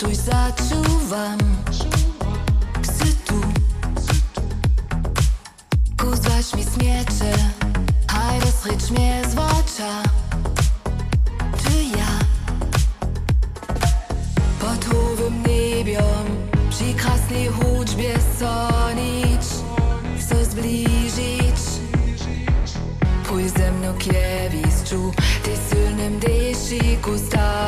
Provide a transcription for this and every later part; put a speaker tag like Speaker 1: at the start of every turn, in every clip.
Speaker 1: tuś zaczuwam. Ksytu Ku mi smiecze. Haj rozrycz mnie z ocza Czy ja? Pod hołowym niebiom Przy krasnej hudźbie sonić. Chcę zbliżyć. Pójdź ze mną kiewisz Ty sylnym dyszy ku stać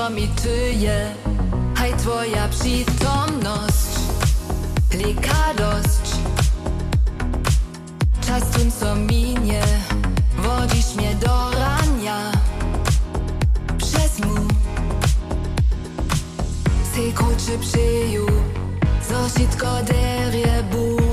Speaker 1: Przeszło mi tyje. Hej twoja przytomność. Likadość. Czas tu co minie. Wodzisz mnie do rania. Przez mu. Sej kruczy przyju Zositko derie budzie